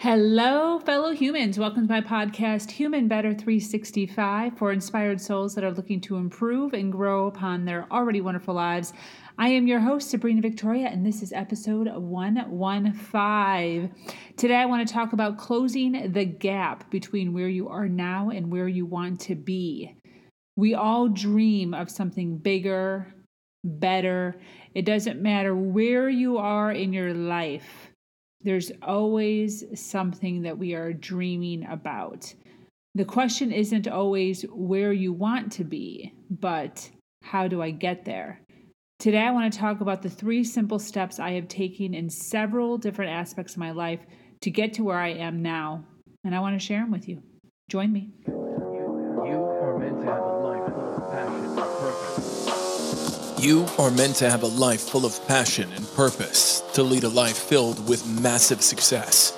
Hello, fellow humans. Welcome to my podcast, Human Better 365, for inspired souls that are looking to improve and grow upon their already wonderful lives. I am your host, Sabrina Victoria, and this is episode 115. Today, I want to talk about closing the gap between where you are now and where you want to be. We all dream of something bigger, better. It doesn't matter where you are in your life there's always something that we are dreaming about. The question isn't always where you want to be, but how do I get there? Today, I want to talk about the three simple steps I have taken in several different aspects of my life to get to where I am now, and I want to share them with you. Join me. You are meant to have a life full of passion and purpose to lead a life filled with massive success.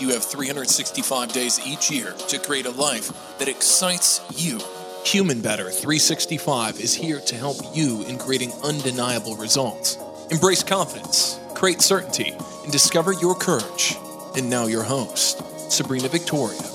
You have 365 days each year to create a life that excites you. Human Better 365 is here to help you in creating undeniable results. Embrace confidence, create certainty, and discover your courage. And now, your host, Sabrina Victoria.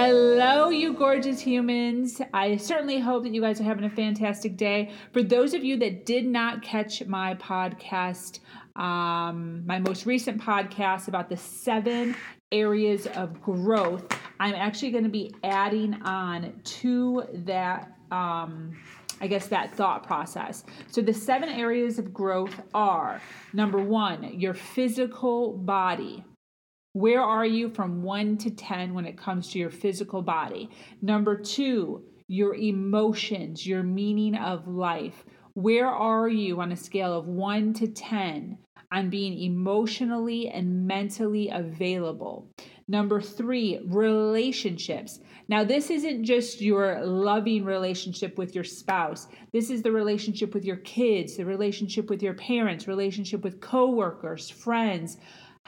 Hello, you gorgeous humans. I certainly hope that you guys are having a fantastic day. For those of you that did not catch my podcast, um, my most recent podcast about the seven areas of growth, I'm actually going to be adding on to that. Um, I guess that thought process. So, the seven areas of growth are number one, your physical body. Where are you from 1 to 10 when it comes to your physical body? Number two, your emotions, your meaning of life. Where are you on a scale of 1 to 10 on being emotionally and mentally available? Number three, relationships. Now, this isn't just your loving relationship with your spouse. This is the relationship with your kids, the relationship with your parents, relationship with coworkers, friends,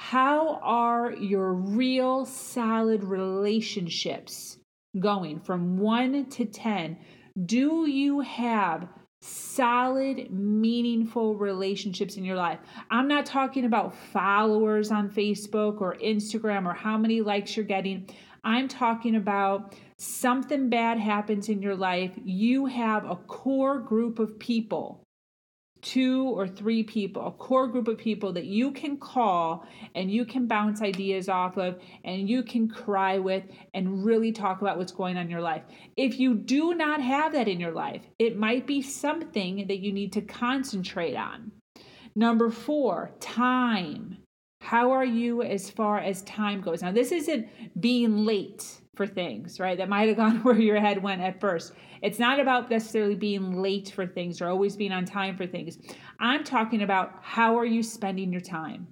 how are your real solid relationships going from 1 to 10? Do you have solid, meaningful relationships in your life? I'm not talking about followers on Facebook or Instagram or how many likes you're getting. I'm talking about something bad happens in your life. You have a core group of people two or three people, a core group of people that you can call and you can bounce ideas off of and you can cry with and really talk about what's going on in your life. If you do not have that in your life, it might be something that you need to concentrate on. Number four, time. How are you as far as time goes? Now, this isn't being late for things, right? That might have gone where your head went at first. It's not about necessarily being late for things or always being on time for things. I'm talking about how are you spending your time?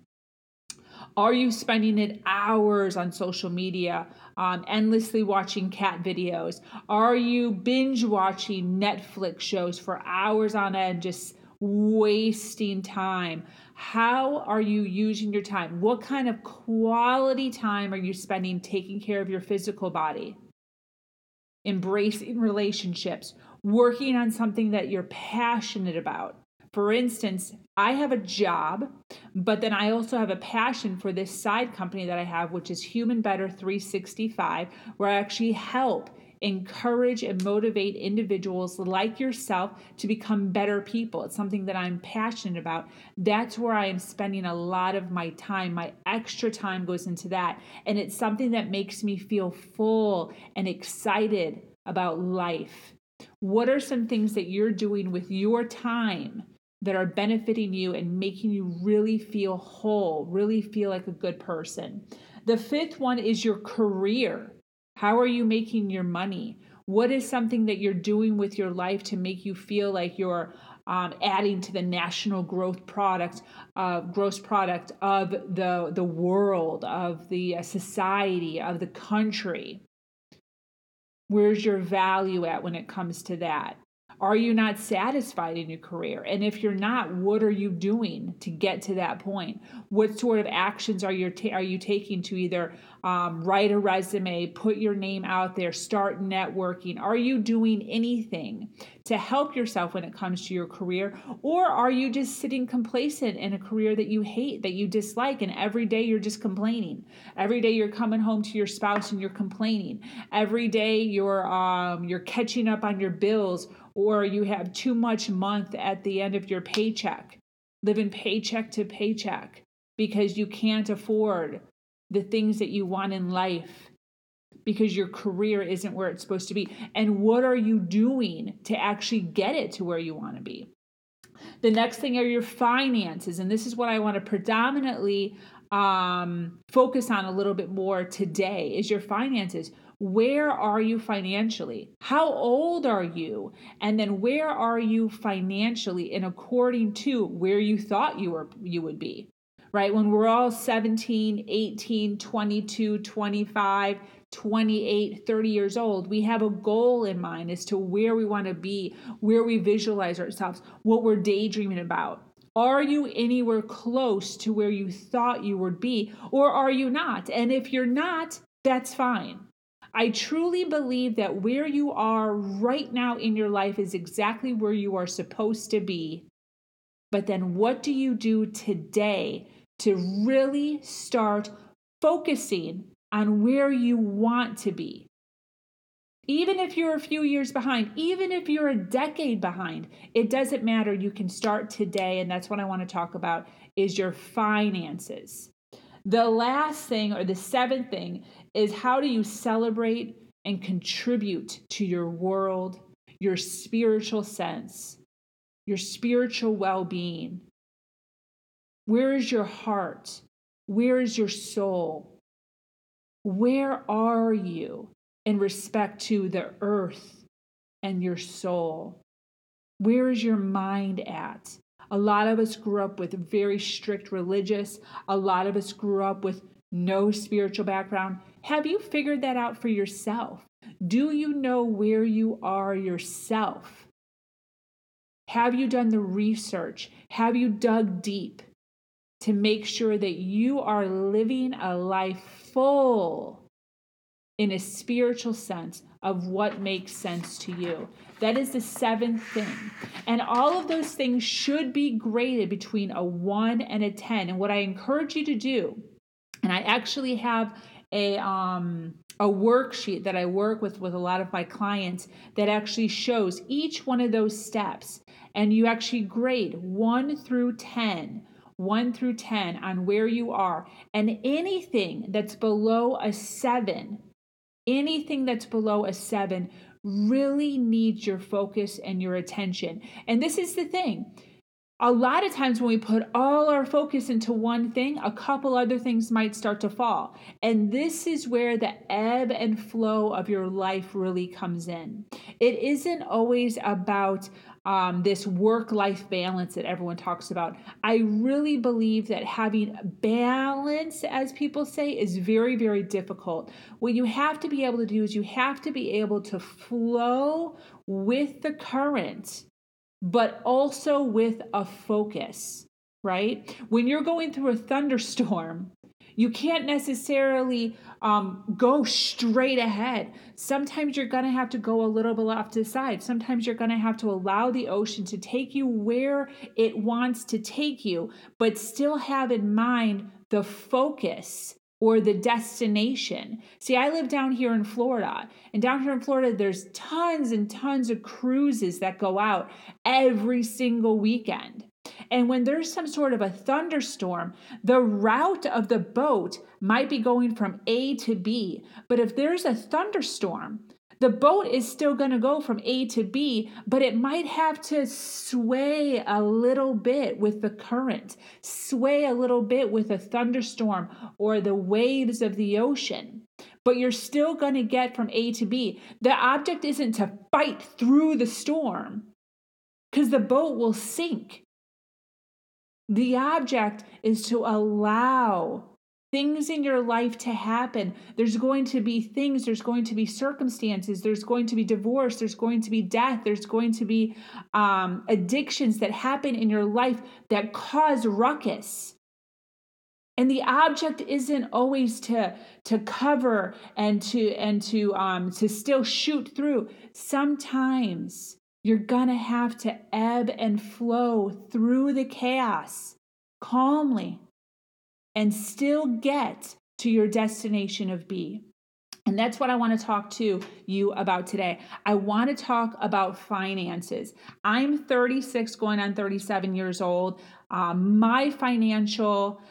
Are you spending it hours on social media, um, endlessly watching cat videos? Are you binge watching Netflix shows for hours on end, just wasting time? How are you using your time? What kind of quality time are you spending taking care of your physical body? embracing relationships, working on something that you're passionate about. For instance, I have a job, but then I also have a passion for this side company that I have, which is Human Better 365, where I actually help encourage and motivate individuals like yourself to become better people. It's something that I'm passionate about. That's where I am spending a lot of my time. My extra time goes into that. And it's something that makes me feel full and excited about life. What are some things that you're doing with your time that are benefiting you and making you really feel whole, really feel like a good person? The fifth one is your career. How are you making your money? What is something that you're doing with your life to make you feel like you're um, adding to the national growth product, uh, gross product of the the world, of the uh, society, of the country? Where's your value at when it comes to that? Are you not satisfied in your career? And if you're not, what are you doing to get to that point? What sort of actions are you ta- are you taking to either um, write a resume, put your name out there, start networking? Are you doing anything to help yourself when it comes to your career, or are you just sitting complacent in a career that you hate, that you dislike, and every day you're just complaining? Every day you're coming home to your spouse and you're complaining. Every day you're um, you're catching up on your bills or you have too much month at the end of your paycheck, living paycheck to paycheck because you can't afford the things that you want in life because your career isn't where it's supposed to be. And what are you doing to actually get it to where you want to be? The next thing are your finances. And this is what I want to predominantly um, focus on a little bit more today is your finances. Where are you financially? How old are you? And then where are you financially in according to where you thought you were you would be? Right? When we're all 17, 18, 22, 25, 28, 30 years old, we have a goal in mind as to where we want to be, where we visualize ourselves, what we're daydreaming about. Are you anywhere close to where you thought you would be, or are you not? And if you're not, that's fine. I truly believe that where you are right now in your life is exactly where you are supposed to be. But then, what do you do today to really start focusing on where you want to be? Even if you're a few years behind, even if you're a decade behind, it doesn't matter. You can start today. And that's what I want to talk about is your finances. The last thing or the seventh thing is how do you celebrate and contribute to your world, your spiritual sense, your spiritual well being? Where is your heart? Where is your soul? Where are you in respect to the earth and your soul? Where is your mind at? A lot of us grew up with very strict religious. A lot of us grew up with no spiritual background. Have you figured that out for yourself? Do you know where you are yourself? Have you done the research? Have you dug deep to make sure that you are living a life full in a spiritual sense of what makes sense to you? That is the seventh thing. And all of those things should be graded between a 1 and a 10. And what I encourage you to do, and I actually have a um a worksheet that I work with with a lot of my clients that actually shows each one of those steps and you actually grade 1 through 10 1 through 10 on where you are and anything that's below a 7 anything that's below a 7 really needs your focus and your attention. And this is the thing. A lot of times when we put all our focus into one thing, a couple other things might start to fall. And this is where the ebb and flow of your life really comes in. It isn't always about um, this work life balance that everyone talks about. I really believe that having balance, as people say, is very, very difficult. What you have to be able to do is you have to be able to flow with the current, but also with a focus, right? When you're going through a thunderstorm, you can't necessarily um, go straight ahead. Sometimes you're going to have to go a little bit off to the side. Sometimes you're going to have to allow the ocean to take you where it wants to take you, but still have in mind the focus or the destination. See, I live down here in Florida, and down here in Florida, there's tons and tons of cruises that go out every single weekend. And when there's some sort of a thunderstorm, the route of the boat might be going from A to B. But if there's a thunderstorm, the boat is still going to go from A to B, but it might have to sway a little bit with the current, sway a little bit with a thunderstorm or the waves of the ocean. But you're still going to get from A to B. The object isn't to fight through the storm because the boat will sink. The object is to allow things in your life to happen. There's going to be things, there's going to be circumstances, there's going to be divorce, there's going to be death, there's going to be um, addictions that happen in your life that cause ruckus. And the object isn't always to to cover and to and to um, to still shoot through. Sometimes you're gonna have to ebb and flow through the chaos calmly and still get to your destination of B. And that's what I want to talk to you about today. I want to talk about finances. I'm 36, going on 37 years old. Um, my financial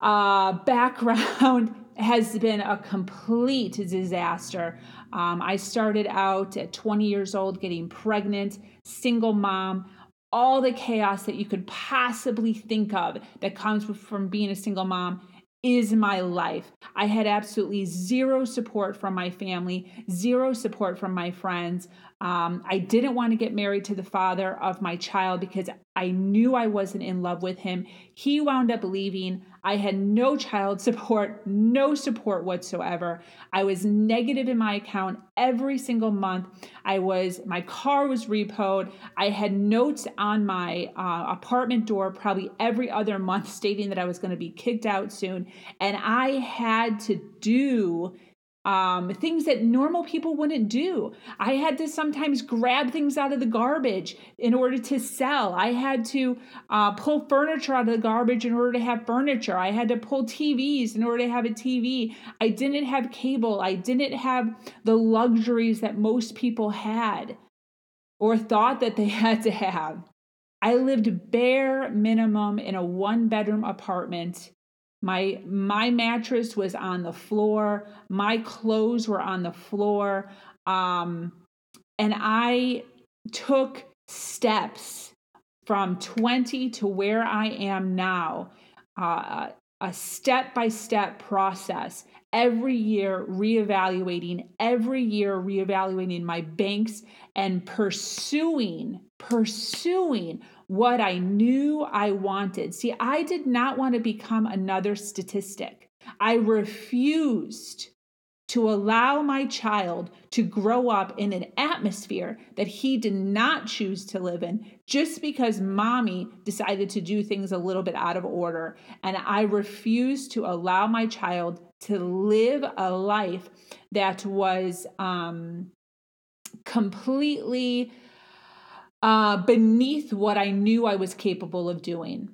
uh, background has been a complete disaster. Um, I started out at 20 years old getting pregnant, single mom all the chaos that you could possibly think of that comes from being a single mom is my life. I had absolutely zero support from my family, zero support from my friends. Um, I didn't want to get married to the father of my child because I knew I wasn't in love with him. He wound up leaving. I had no child support, no support whatsoever. I was negative in my account every single month. I was, my car was repoed. I had notes on my uh, apartment door probably every other month stating that I was going to be kicked out soon. And I had to do um, things that normal people wouldn't do. I had to sometimes grab things out of the garbage in order to sell. I had to uh, pull furniture out of the garbage in order to have furniture. I had to pull TVs in order to have a TV. I didn't have cable. I didn't have the luxuries that most people had or thought that they had to have. I lived bare minimum in a one bedroom apartment my my mattress was on the floor. My clothes were on the floor. Um, and I took steps from 20 to where I am now, uh, a step by step process. Every year, reevaluating, every year, reevaluating my banks and pursuing, pursuing what I knew I wanted. See, I did not want to become another statistic. I refused to allow my child to grow up in an atmosphere that he did not choose to live in just because mommy decided to do things a little bit out of order. And I refused to allow my child to live a life that was um, completely uh, beneath what I knew I was capable of doing.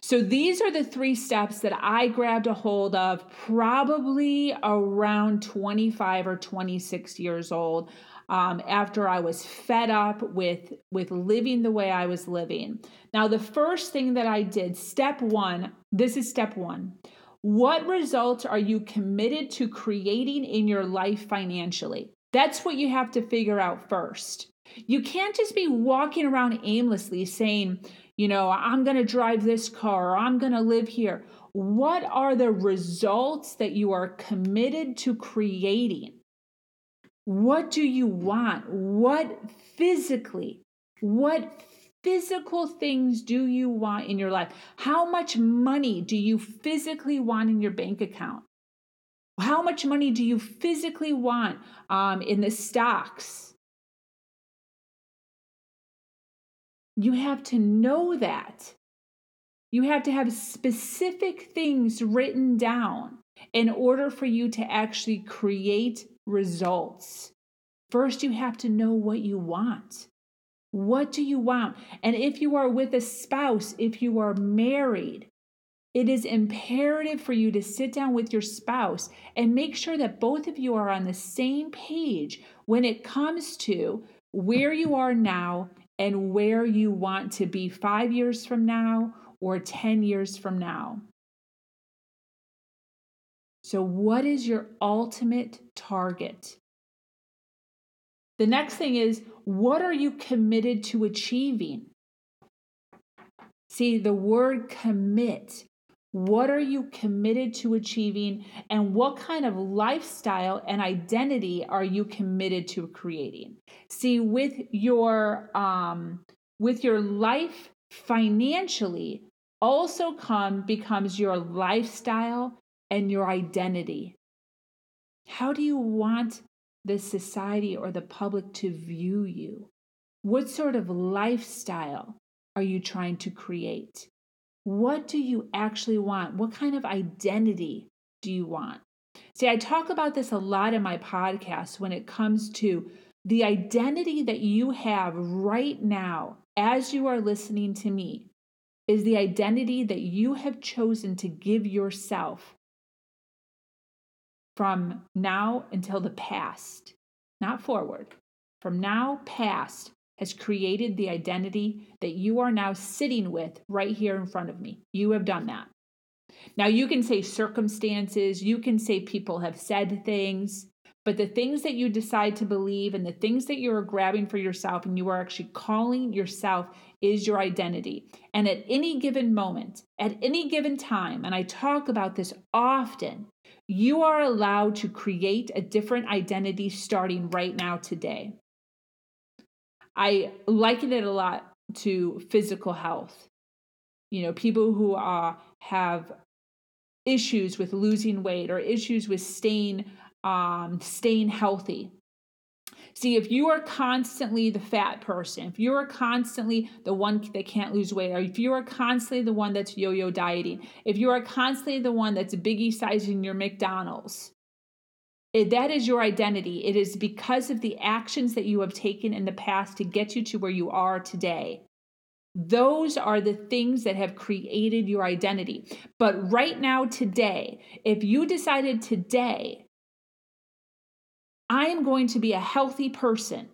So these are the three steps that I grabbed a hold of probably around 25 or 26 years old. Um, after I was fed up with with living the way I was living. Now, the first thing that I did, step one, this is step one. What results are you committed to creating in your life financially? That's what you have to figure out first. You can't just be walking around aimlessly saying, you know, I'm going to drive this car or I'm going to live here. What are the results that you are committed to creating? What do you want? What physically, what physical things do you want in your life? How much money do you physically want in your bank account? How much money do you physically want um, in the stocks? You have to know that. You have to have specific things written down in order for you to actually create results. First, you have to know what you want. What do you want? And if you are with a spouse, if you are married, it is imperative for you to sit down with your spouse and make sure that both of you are on the same page when it comes to where you are now and where you want to be five years from now or 10 years from now. So, what is your ultimate target? The next thing is, what are you committed to achieving? See, the word commit what are you committed to achieving? And what kind of lifestyle and identity are you committed to creating? See, with your um, with your life financially also come becomes your lifestyle and your identity. How do you want the society or the public to view you? What sort of lifestyle are you trying to create? What do you actually want? What kind of identity do you want? See, I talk about this a lot in my podcast when it comes to the identity that you have right now as you are listening to me is the identity that you have chosen to give yourself from now until the past, not forward. From now past has created the identity that you are now sitting with right here in front of me. You have done that. Now, you can say circumstances, you can say people have said things, but the things that you decide to believe and the things that you're grabbing for yourself and you are actually calling yourself is your identity. And at any given moment, at any given time, and I talk about this often, you are allowed to create a different identity starting right now today. I liken it a lot to physical health. You know, people who are, have issues with losing weight or issues with staying um, staying healthy. See, if you are constantly the fat person, if you are constantly the one that can't lose weight, or if you are constantly the one that's yo yo dieting, if you are constantly the one that's biggie sizing your McDonald's, that is your identity. It is because of the actions that you have taken in the past to get you to where you are today. Those are the things that have created your identity. But right now, today, if you decided today, I am going to be a healthy person,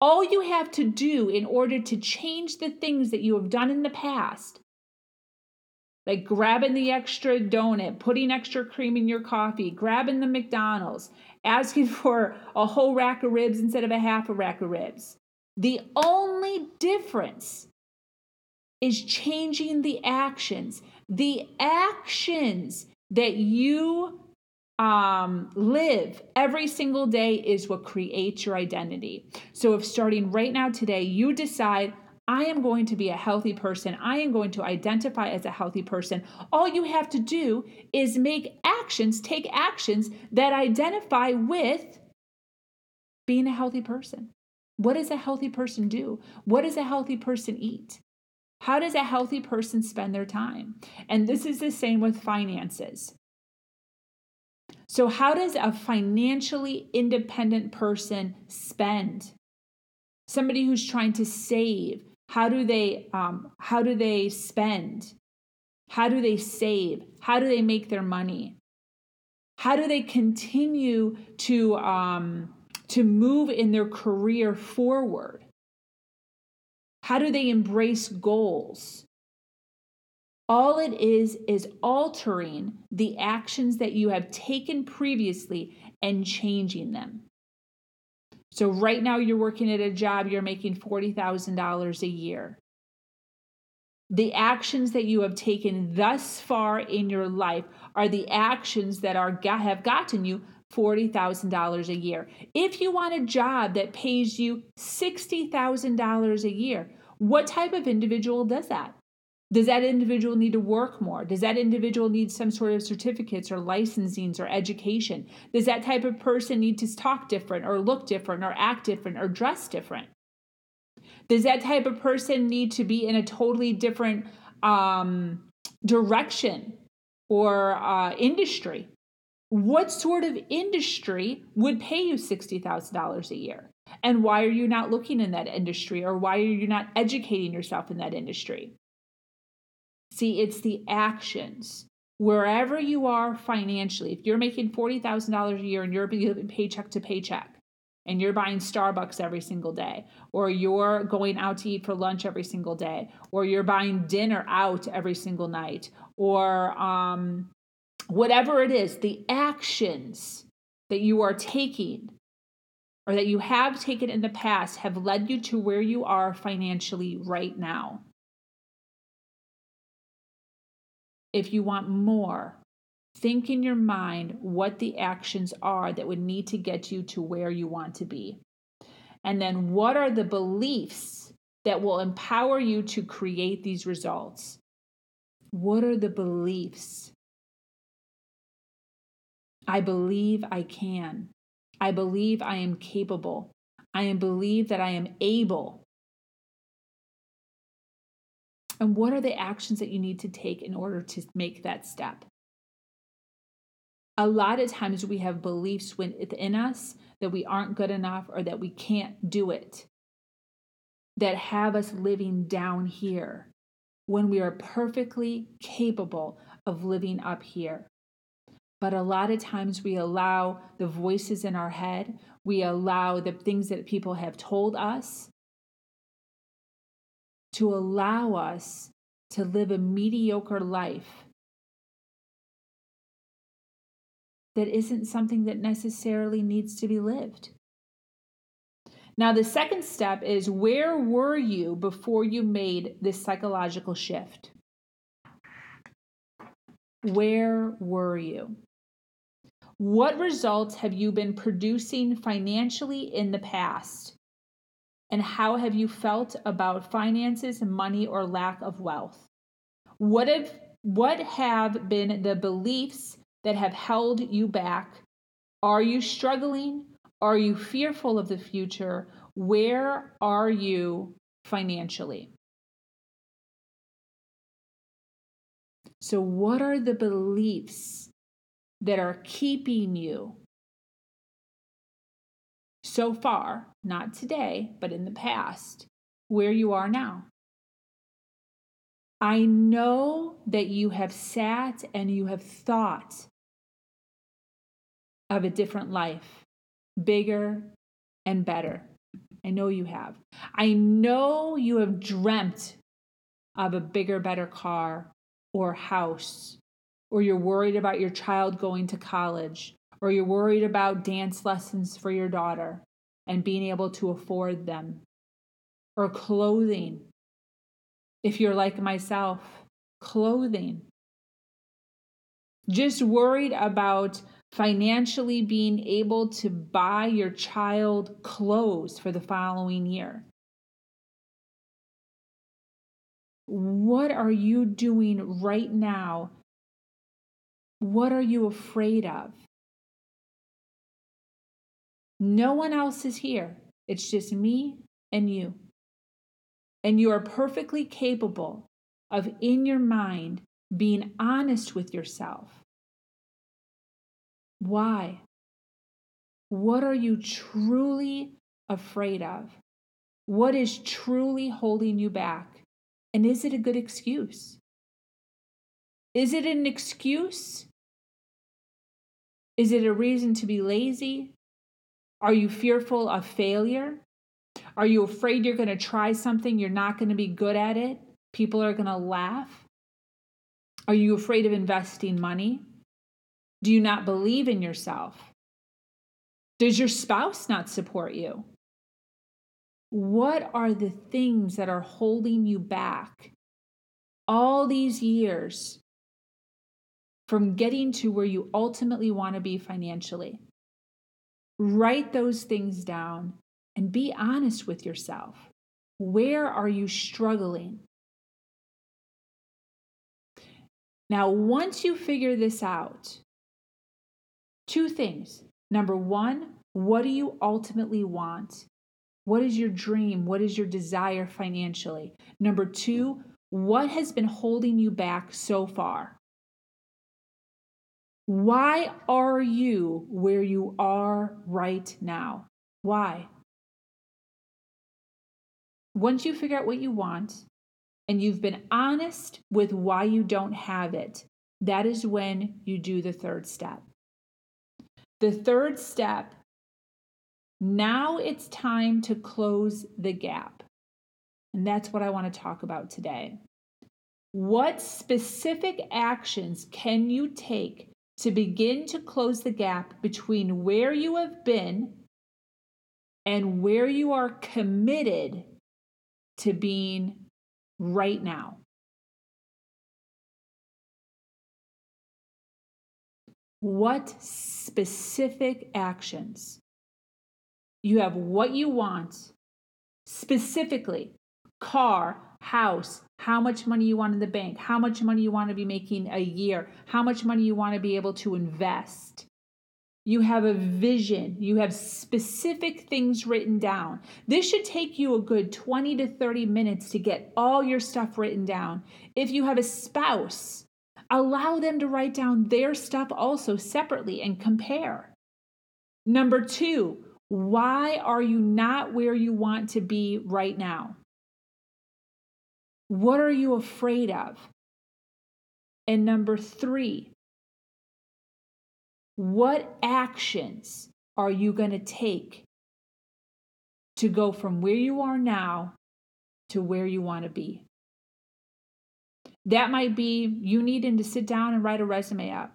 all you have to do in order to change the things that you have done in the past, like grabbing the extra donut, putting extra cream in your coffee, grabbing the McDonald's, asking for a whole rack of ribs instead of a half a rack of ribs, the only difference is changing the actions. The actions that you um, live every single day is what creates your identity. So, if starting right now today, you decide, I am going to be a healthy person, I am going to identify as a healthy person, all you have to do is make actions, take actions that identify with being a healthy person. What does a healthy person do? What does a healthy person eat? How does a healthy person spend their time? And this is the same with finances. So, how does a financially independent person spend? Somebody who's trying to save, how do they um, how do they spend? How do they save? How do they make their money? How do they continue to um, to move in their career forward? How do they embrace goals? All it is is altering the actions that you have taken previously and changing them. So, right now, you're working at a job, you're making $40,000 a year. The actions that you have taken thus far in your life are the actions that are have gotten you $40,000 a year. If you want a job that pays you $60,000 a year, what type of individual does that? Does that individual need to work more? Does that individual need some sort of certificates or licensings or education? Does that type of person need to talk different or look different or act different or dress different? Does that type of person need to be in a totally different um, direction or uh, industry? What sort of industry would pay you $60,000 a year? And why are you not looking in that industry or why are you not educating yourself in that industry? See, it's the actions. Wherever you are financially, if you're making $40,000 a year and you're living paycheck to paycheck, and you're buying Starbucks every single day, or you're going out to eat for lunch every single day, or you're buying dinner out every single night, or um, whatever it is, the actions that you are taking or that you have taken in the past have led you to where you are financially right now. If you want more, think in your mind what the actions are that would need to get you to where you want to be. And then what are the beliefs that will empower you to create these results? What are the beliefs I believe I can. I believe I am capable. I believe that I am able. And what are the actions that you need to take in order to make that step? A lot of times we have beliefs within us that we aren't good enough or that we can't do it, that have us living down here when we are perfectly capable of living up here. But a lot of times we allow the voices in our head, we allow the things that people have told us to allow us to live a mediocre life that isn't something that necessarily needs to be lived. Now, the second step is where were you before you made this psychological shift? Where were you? What results have you been producing financially in the past? And how have you felt about finances, money, or lack of wealth? What have, what have been the beliefs that have held you back? Are you struggling? Are you fearful of the future? Where are you financially? So, what are the beliefs that are keeping you so far, not today, but in the past, where you are now? I know that you have sat and you have thought of a different life, bigger and better. I know you have. I know you have dreamt of a bigger, better car or house, or you're worried about your child going to college, or you're worried about dance lessons for your daughter and being able to afford them, or clothing. If you're like myself, clothing. Just worried about financially being able to buy your child clothes for the following year. What are you doing right now? What are you afraid of? No one else is here. It's just me and you. And you are perfectly capable of, in your mind, being honest with yourself why? What are you truly afraid of? What is truly holding you back? And is it a good excuse? Is it an excuse? Is it a reason to be lazy? Are you fearful of failure? Are you afraid you're going to try something, you're not going to be good at it? People are going to laugh? Are you afraid of investing money? Do you not believe in yourself? Does your spouse not support you? What are the things that are holding you back all these years from getting to where you ultimately want to be financially? Write those things down and be honest with yourself. Where are you struggling? Now, once you figure this out, Two things. Number one, what do you ultimately want? What is your dream? What is your desire financially? Number two, what has been holding you back so far? Why are you where you are right now? Why? Once you figure out what you want and you've been honest with why you don't have it, that is when you do the third step. The third step now it's time to close the gap. And that's what I want to talk about today. What specific actions can you take to begin to close the gap between where you have been and where you are committed to being right now? What specific actions? You have what you want, specifically car, house, how much money you want in the bank, how much money you want to be making a year, how much money you want to be able to invest. You have a vision. You have specific things written down. This should take you a good 20 to 30 minutes to get all your stuff written down. If you have a spouse, allow them to write down their stuff also separately and compare. Number two, why are you not where you want to be right now? What are you afraid of? And number three, what actions are you going to take to go from where you are now to where you want to be? That might be you needing to sit down and write a resume up.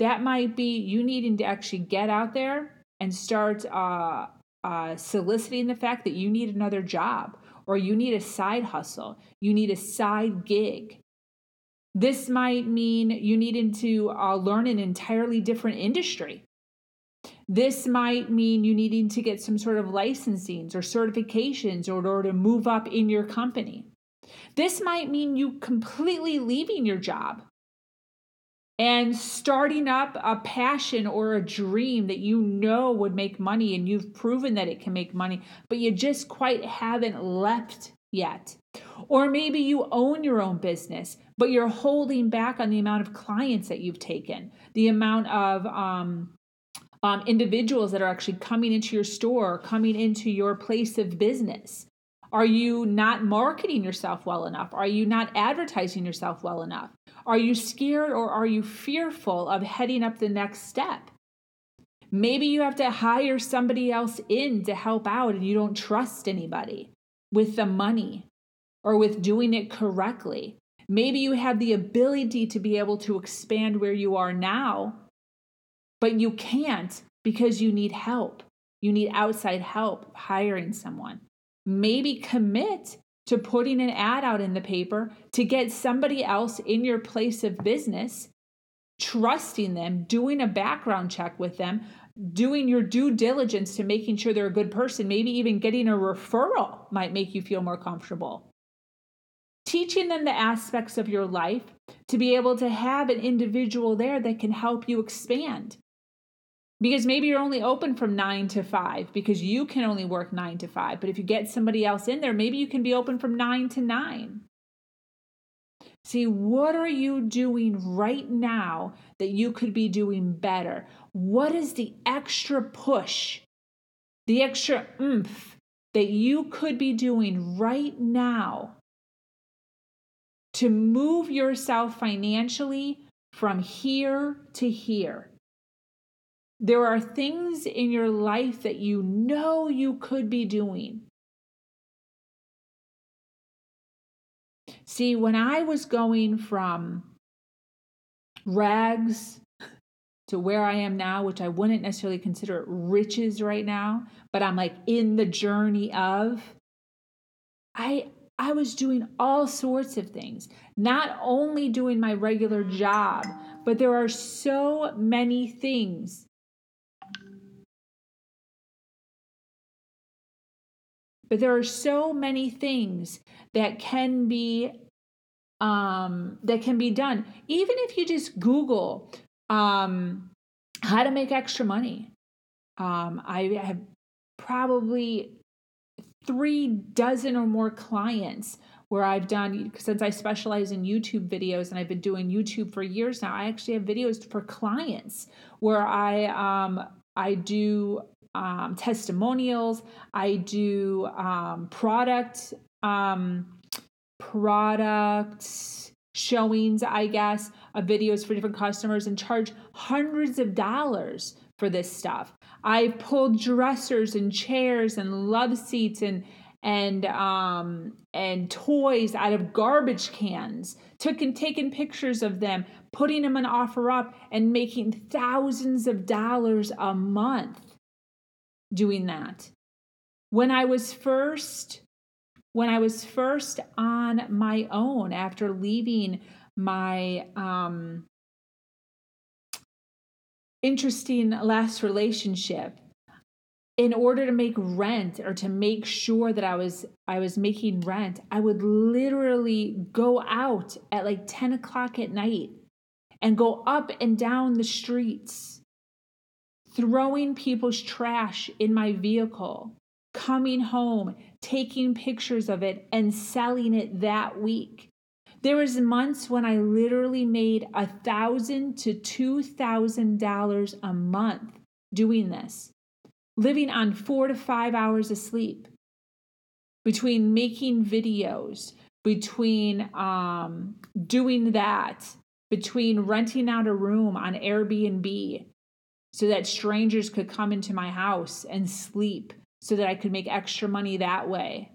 That might be you needing to actually get out there and start uh, uh, soliciting the fact that you need another job or you need a side hustle, you need a side gig. This might mean you needing to uh, learn an entirely different industry. This might mean you needing to get some sort of licensings or certifications in order to move up in your company. This might mean you completely leaving your job and starting up a passion or a dream that you know would make money and you've proven that it can make money, but you just quite haven't left yet. Or maybe you own your own business, but you're holding back on the amount of clients that you've taken, the amount of um, um, individuals that are actually coming into your store, coming into your place of business. Are you not marketing yourself well enough? Are you not advertising yourself well enough? Are you scared or are you fearful of heading up the next step? Maybe you have to hire somebody else in to help out and you don't trust anybody with the money or with doing it correctly. Maybe you have the ability to be able to expand where you are now, but you can't because you need help. You need outside help hiring someone. Maybe commit to putting an ad out in the paper to get somebody else in your place of business, trusting them, doing a background check with them, doing your due diligence to making sure they're a good person, maybe even getting a referral might make you feel more comfortable. Teaching them the aspects of your life to be able to have an individual there that can help you expand because maybe you're only open from nine to five because you can only work nine to five. But if you get somebody else in there, maybe you can be open from nine to nine. See, what are you doing right now that you could be doing better? What is the extra push, the extra oomph that you could be doing right now to move yourself financially from here to here? There are things in your life that you know you could be doing. See, when I was going from rags to where I am now, which I wouldn't necessarily consider riches right now, but I'm like in the journey of, I I was doing all sorts of things, not only doing my regular job, but there are so many things But there are so many things that can be um, that can be done. Even if you just Google um, how to make extra money. Um, I have probably three dozen or more clients where I've done since I specialize in YouTube videos and I've been doing YouTube for years now. I actually have videos for clients where I um I do um, testimonials. I do um, product um, product showings, I guess, of videos for different customers and charge hundreds of dollars for this stuff. I pulled dressers and chairs and love seats and and um and toys out of garbage cans took and taken pictures of them putting them on OfferUp and making thousands of dollars a month doing that. When I was first when I was first on my own after leaving my um, interesting last relationship, in order to make rent or to make sure that I was I was making rent, I would literally go out at like 10 o'clock at night and go up and down the streets throwing people's trash in my vehicle, coming home, taking pictures of it, and selling it that week. There was months when I literally made a thousand to two thousand dollars a month doing this, living on four to five hours of sleep between making videos, between um, doing that, between renting out a room on Airbnb so that strangers could come into my house and sleep so that I could make extra money that way.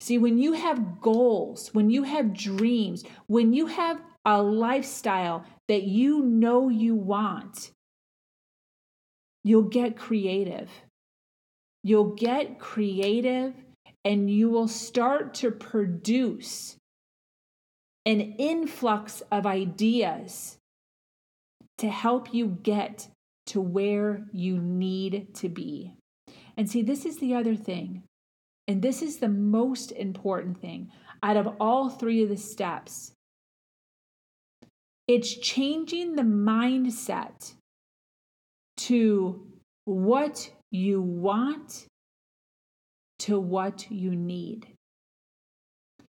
See, when you have goals, when you have dreams, when you have a lifestyle that you know you want, you'll get creative. You'll get creative and you will start to produce an influx of ideas to help you get to where you need to be. And see, this is the other thing. And this is the most important thing out of all three of the steps. It's changing the mindset to what you want to what you need.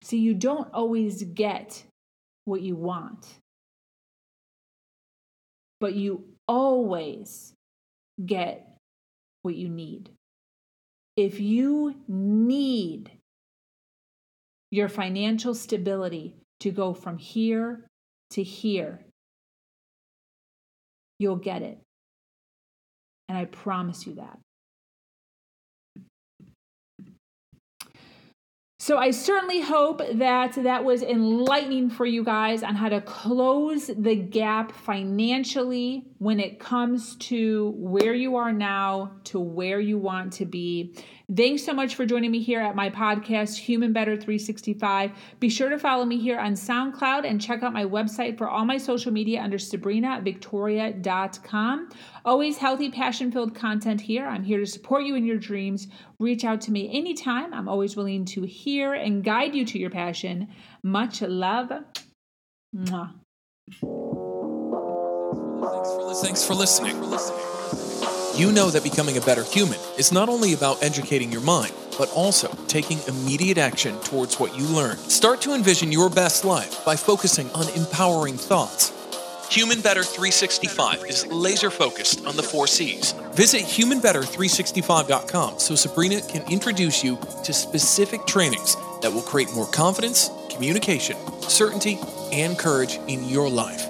See, you don't always get what you want, but you always get what you need. If you need your financial stability to go from here to here, you'll get it. And I promise you that. So I certainly hope that that was enlightening for you guys on how to close the gap financially when it comes to where you are now to where you want to be. Thanks so much for joining me here at my podcast, Human Better 365. Be sure to follow me here on SoundCloud and check out my website for all my social media under sabrinavictoria.com. Always healthy, passion filled content here. I'm here to support you in your dreams. Reach out to me anytime. I'm always willing to hear and guide you to your passion. Much love. Mwah. Thanks for listening. Thanks for listening. You know that becoming a better human is not only about educating your mind, but also taking immediate action towards what you learn. Start to envision your best life by focusing on empowering thoughts. Human Better 365 is laser focused on the four C's. Visit humanbetter365.com so Sabrina can introduce you to specific trainings that will create more confidence, communication, certainty, and courage in your life.